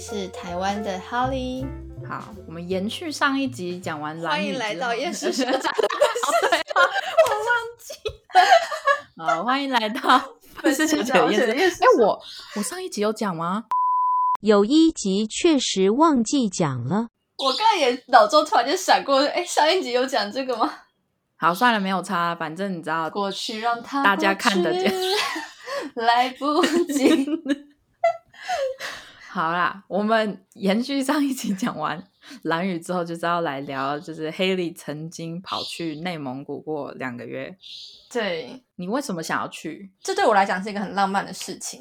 是台湾的 Holly，好，我们延续上一集讲完蓝欢迎来到厌世社长。我忘记了。好，欢迎来到粉丝小姐的厌世。哎，我我上一集有讲吗？有一集确实忘记讲了。我刚才也脑中突然间闪过，哎，上一集有讲这个吗？好，算了，没有差，反正你知道，过去让他大家看得见，来不及。好啦，我们延续上一集讲完蓝雨之后，就是要来聊，就是黑莉曾经跑去内蒙古过两个月。对你为什么想要去？这对我来讲是一个很浪漫的事情，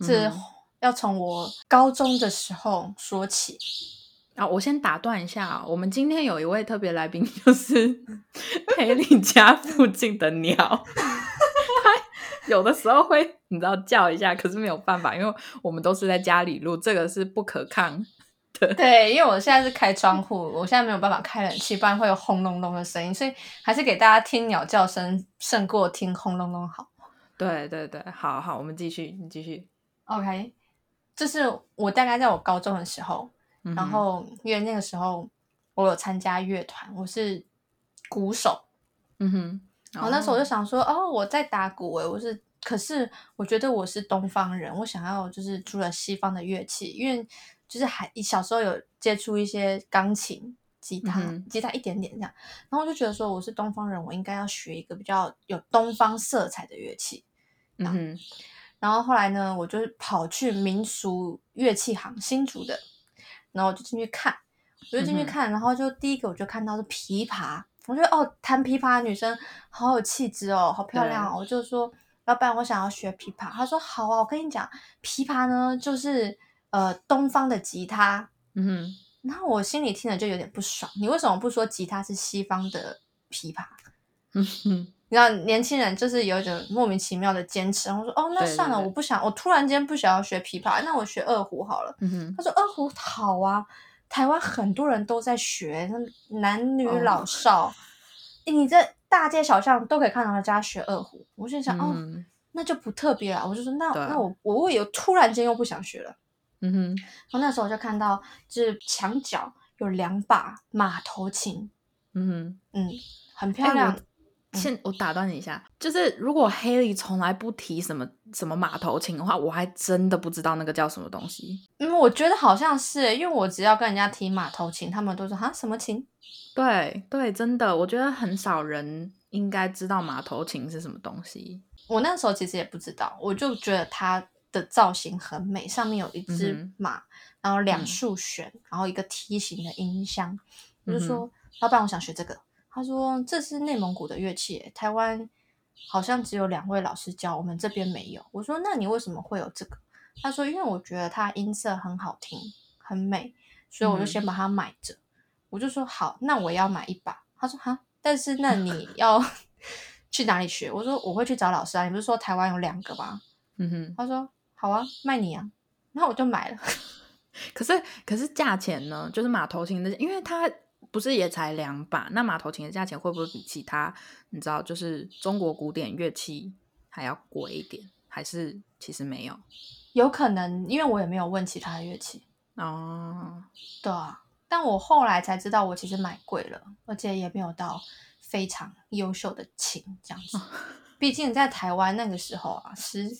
是要从我高中的时候说起。啊，我先打断一下，我们今天有一位特别来宾，就是 黑莉家附近的鸟。有的时候会，你知道叫一下，可是没有办法，因为我们都是在家里录，这个是不可抗的。对，因为我现在是开窗户，我现在没有办法开冷气，不然会有轰隆隆的声音，所以还是给大家听鸟叫声胜过听轰隆隆好。对对对，好好，我们继续，你继续。OK，这是我大概在我高中的时候，然后因为那个时候我有参加乐团，我是鼓手。嗯哼。然后那时候我就想说，哦，我在打鼓诶，我是，可是我觉得我是东方人，我想要就是除了西方的乐器，因为就是还小时候有接触一些钢琴、吉他、吉他一点点这样，然后我就觉得说我是东方人，我应该要学一个比较有东方色彩的乐器。嗯，然后后来呢，我就跑去民俗乐器行新竹的，然后我就进去看，我就进去看，然后就第一个我就看到是琵琶。我觉得哦，弹琵琶的女生好有气质哦，好漂亮哦。我就说，老板，我想要学琵琶。他说好啊，我跟你讲，琵琶呢就是呃东方的吉他。嗯哼。然后我心里听了就有点不爽，你为什么不说吉他是西方的琵琶？嗯哼。你知道年轻人就是有一种莫名其妙的坚持。我说哦，那算了，我不想，我突然间不想要学琵琶，那我学二胡好了。嗯哼。他说二胡好啊。台湾很多人都在学，男女老少，你在大街小巷都可以看到他家学二胡。我就想，哦，那就不特别了。我就说，那那我我有突然间又不想学了。嗯哼，然后那时候我就看到，就是墙角有两把马头琴。嗯哼，嗯，很漂亮。先我打断你一下，就是如果黑莉从来不提什么什么马头琴的话，我还真的不知道那个叫什么东西。嗯，我觉得好像是，因为我只要跟人家提马头琴，他们都说哈什么琴？对对，真的，我觉得很少人应该知道马头琴是什么东西。我那时候其实也不知道，我就觉得它的造型很美，上面有一只马，然后两束弦，然后一个梯形的音箱。我就说，老板，我想学这个。他说：“这是内蒙古的乐器，台湾好像只有两位老师教，我们这边没有。”我说：“那你为什么会有这个？”他说：“因为我觉得它音色很好听，很美，所以我就先把它买着。”我就说：“好，那我要买一把。”他说：“哈，但是那你 要 去哪里学？”我说：“我会去找老师啊，你不是说台湾有两个吗？”嗯哼，他说：“好啊，卖你啊。”然后我就买了。可是，可是价钱呢？就是马头琴的，因为它。不是也才两把？那马头琴的价钱会不会比其他你知道就是中国古典乐器还要贵一点？还是其实没有？有可能，因为我也没有问其他的乐器哦。对啊，但我后来才知道，我其实买贵了，而且也没有到非常优秀的琴这样子。毕竟在台湾那个时候啊，十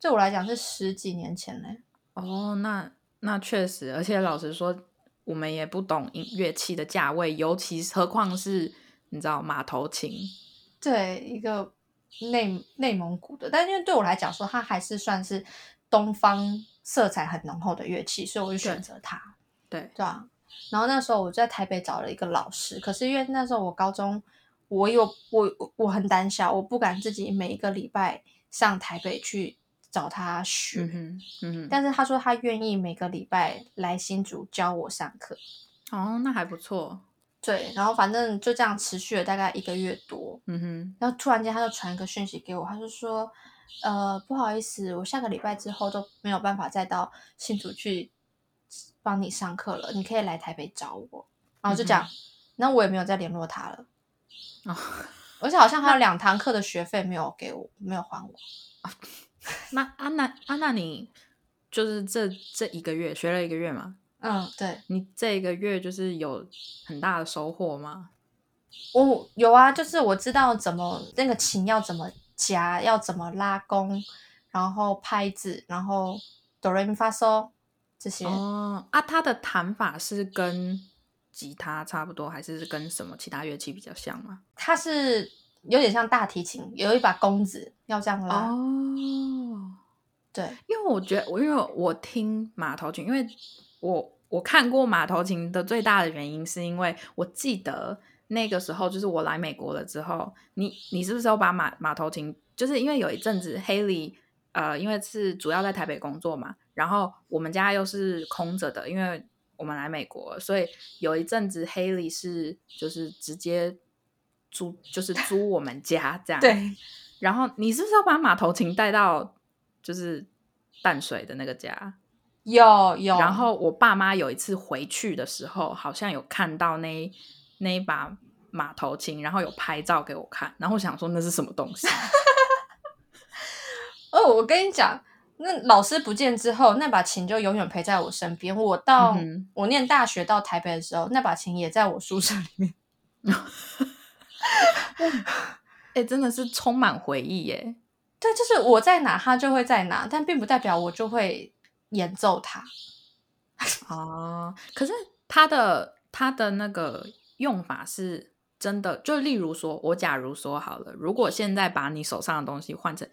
对我来讲是十几年前嘞。哦，那那确实，而且老实说。我们也不懂音乐器的价位，尤其何况是你知道马头琴，对一个内内蒙古的，但因为对我来讲说，它还是算是东方色彩很浓厚的乐器，所以我就选择它。对对啊，然后那时候我在台北找了一个老师，可是因为那时候我高中，我有我我很胆小，我不敢自己每一个礼拜上台北去。找他学，嗯哼，但是他说他愿意每个礼拜来新竹教我上课。哦，那还不错。对，然后反正就这样持续了大概一个月多。嗯哼，然后突然间他就传一个讯息给我，他就说，呃，不好意思，我下个礼拜之后都没有办法再到新竹去帮你上课了，你可以来台北找我。然后就讲，那我也没有再联络他了。啊，而且好像还有两堂课的学费没有给我，没有还我。那安娜，安娜，你就是这这一个月学了一个月嘛。嗯，对。你这一个月就是有很大的收获吗？我有啊，就是我知道怎么那个琴要怎么夹，要怎么拉弓，然后拍子，然后哆来咪发嗦这些。哦啊，它的弹法是跟吉他差不多，还是跟什么其他乐器比较像吗？它是有点像大提琴，有一把弓子要这样拉。哦，对，因为我觉得我因为我听马头琴，因为我我看过马头琴的最大的原因，是因为我记得。那个时候就是我来美国了之后，你你是不是有把马马头琴？就是因为有一阵子，Haley 呃，因为是主要在台北工作嘛，然后我们家又是空着的，因为我们来美国，所以有一阵子 Haley 是就是直接租，就是租我们家这样。对。然后你是不是要把马头琴带到就是淡水的那个家？有有。然后我爸妈有一次回去的时候，好像有看到那。那一把马头琴，然后有拍照给我看，然后想说那是什么东西？哦，我跟你讲，那老师不见之后，那把琴就永远陪在我身边。我到我念大学到台北的时候，那把琴也在我宿舍里面。哎，真的是充满回忆耶！对，就是我在哪，他就会在哪，但并不代表我就会演奏它。哦，可是他的他的那个。用法是真的，就例如说，我假如说好了，如果现在把你手上的东西换成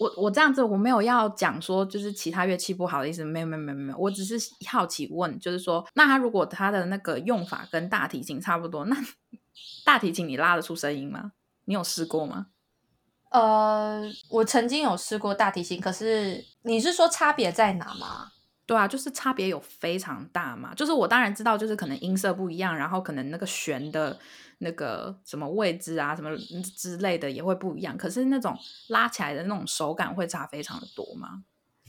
我，我这样子，我没有要讲说就是其他乐器不好的意思，没有没有没有没有，我只是好奇问，就是说，那他如果他的那个用法跟大提琴差不多，那大提琴你拉得出声音吗？你有试过吗？呃，我曾经有试过大提琴，可是你是说差别在哪吗？对啊，就是差别有非常大嘛。就是我当然知道，就是可能音色不一样，然后可能那个弦的那个什么位置啊，什么之类的也会不一样。可是那种拉起来的那种手感会差非常的多吗？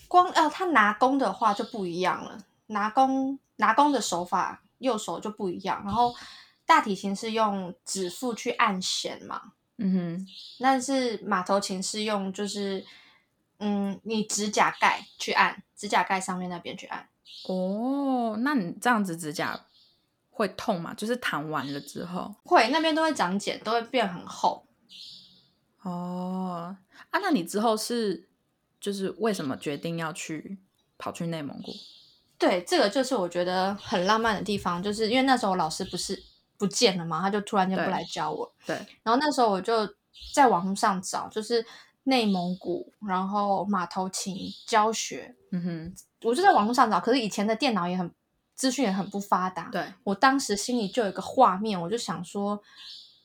光呃，他拿弓的话就不一样了。拿弓拿弓的手法，右手就不一样。然后大提琴是用指腹去按弦嘛，嗯哼。但是马头琴是用就是。嗯，你指甲盖去按，指甲盖上面那边去按。哦，那你这样子指甲会痛吗？就是弹完了之后，会那边都会长茧，都会变很厚。哦，啊，那你之后是就是为什么决定要去跑去内蒙古？对，这个就是我觉得很浪漫的地方，就是因为那时候老师不是不见了嘛，他就突然间不来教我。对，然后那时候我就在网上找，就是。内蒙古，然后马头琴教学，嗯哼，我就在网络上找，可是以前的电脑也很资讯也很不发达，对我当时心里就有一个画面，我就想说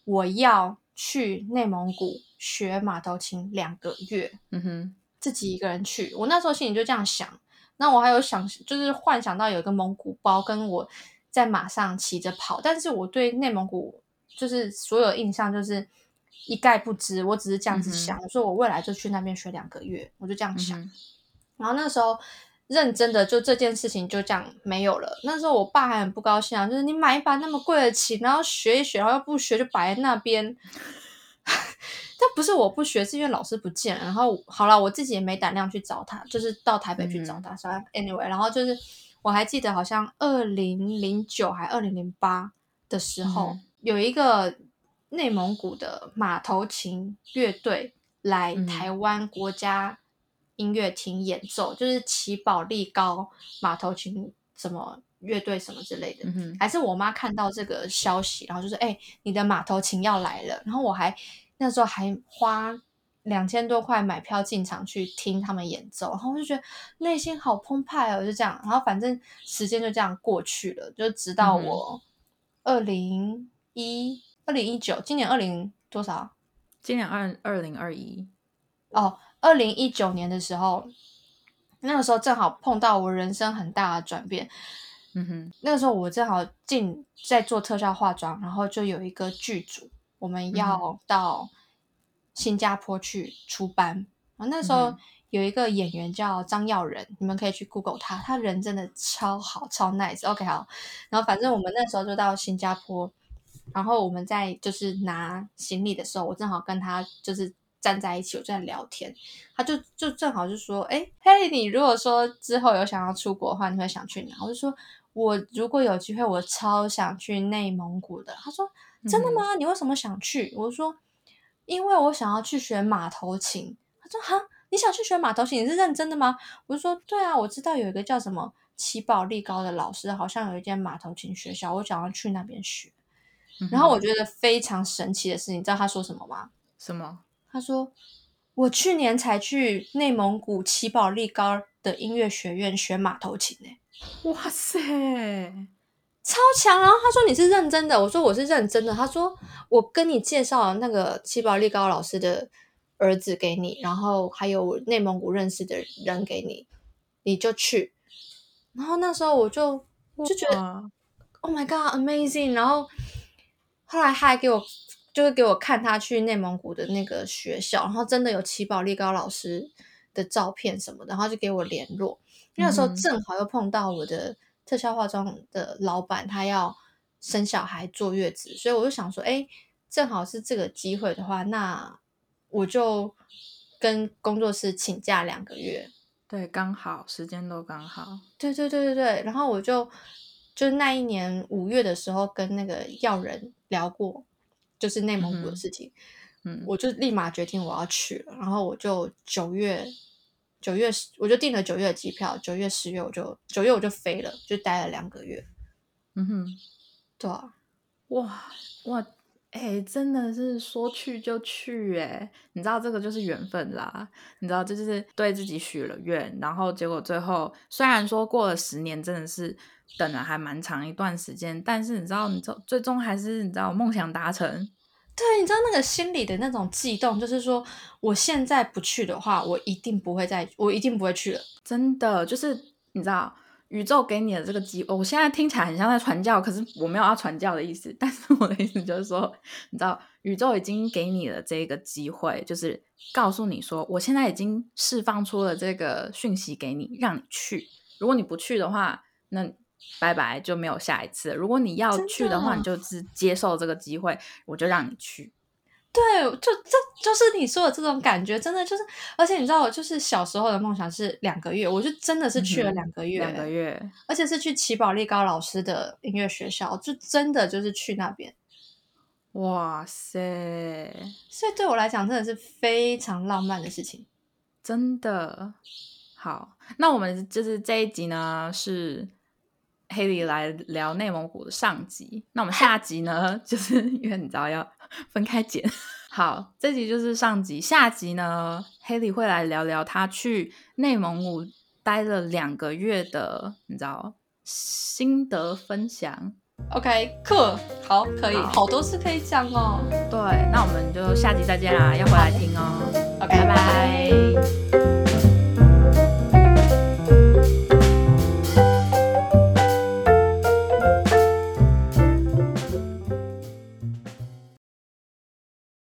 我要去内蒙古学马头琴两个月，嗯哼，自己一个人去，我那时候心里就这样想，那我还有想就是幻想到有一个蒙古包跟我在马上骑着跑，但是我对内蒙古就是所有印象就是。一概不知，我只是这样子想，我说我未来就去那边学两个月，我就这样想。然后那时候认真的就这件事情就这样没有了。那时候我爸还很不高兴啊，就是你买一把那么贵的琴，然后学一学，然后又不学就摆在那边。但不是我不学，是因为老师不见了。然后好了，我自己也没胆量去找他，就是到台北去找他。所以 anyway，然后就是我还记得好像二零零九还二零零八的时候有一个。内蒙古的马头琴乐队来台湾国家音乐厅演奏，就是齐宝力高马头琴什么乐队什么之类的，嗯还是我妈看到这个消息，然后就说：“哎，你的马头琴要来了。”然后我还那时候还花两千多块买票进场去听他们演奏，然后我就觉得内心好澎湃哦，就这样。然后反正时间就这样过去了，就直到我二零一。二零一九，今年二零多少？今年二二零二一。哦，二零一九年的时候，那个时候正好碰到我人生很大的转变。嗯哼，那个时候我正好进在做特效化妆，然后就有一个剧组，我们要到新加坡去出班。然后那时候有一个演员叫张耀仁，你们可以去 Google 他，他人真的超好，超 nice。OK，好。然后反正我们那时候就到新加坡。然后我们在就是拿行李的时候，我正好跟他就是站在一起，我在聊天，他就就正好就说：“哎，嘿，你如果说之后有想要出国的话，你会想去哪？”我就说：“我如果有机会，我超想去内蒙古的。”他说：“真的吗？你为什么想去？”我说：“因为我想要去学马头琴。”他说：“哈，你想去学马头琴？你是认真的吗？”我就说：“对啊，我知道有一个叫什么奇宝力高的老师，好像有一间马头琴学校，我想要去那边学。”然后我觉得非常神奇的事情，你知道他说什么吗？什么？他说：“我去年才去内蒙古奇宝力高的音乐学院学马头琴呢。”哇塞，超强！然后他说：“你是认真的？”我说：“我是认真的。”他说：“我跟你介绍那个七宝力高老师的儿子给你，然后还有内蒙古认识的人给你，你就去。”然后那时候我就就觉得：“Oh my god, amazing！” 然后后来他还给我。就是给我看他去内蒙古的那个学校，然后真的有七宝力高老师的照片什么的，然后就给我联络。那时候正好又碰到我的特效化妆的老板，他要生小孩坐月子，所以我就想说，哎，正好是这个机会的话，那我就跟工作室请假两个月。对，刚好时间都刚好。对对对对对，然后我就就那一年五月的时候跟那个药人聊过。就是内蒙古的事情，嗯，我就立马决定我要去了，然后我就九月九月十我就订了九月的机票，九月十月我就九月我就飞了，就待了两个月，嗯哼，对啊，哇哇，哎，真的是说去就去，哎，你知道这个就是缘分啦，你知道这就是对自己许了愿，然后结果最后虽然说过了十年，真的是。等了还蛮长一段时间，但是你知道，你最最终还是你知道梦想达成。对，你知道那个心里的那种悸动，就是说，我现在不去的话，我一定不会再，我一定不会去了。真的，就是你知道，宇宙给你的这个机会，我现在听起来很像在传教，可是我没有要传教的意思。但是我的意思就是说，你知道，宇宙已经给你了这个机会，就是告诉你说，我现在已经释放出了这个讯息给你，让你去。如果你不去的话，那拜拜，就没有下一次。如果你要去的话，你就是接受这个机会，我就让你去。对，就这就是你说的这种感觉，真的就是。而且你知道，我就是小时候的梦想是两个月，我就真的是去了两个月，两个月，而且是去齐宝力高老师的音乐学校，就真的就是去那边。哇塞！所以对我来讲，真的是非常浪漫的事情，真的。好，那我们就是这一集呢是。黑里来聊内蒙古的上集，那我们 下集呢？就是 因为你知道要分开剪。好，这集就是上集，下集呢，黑里会来聊聊他去内蒙古待了两个月的，你知道心得分享。OK，课好，可以，好多事可以讲哦。对，那我们就下集再见啦，要回来听哦。OK，拜拜。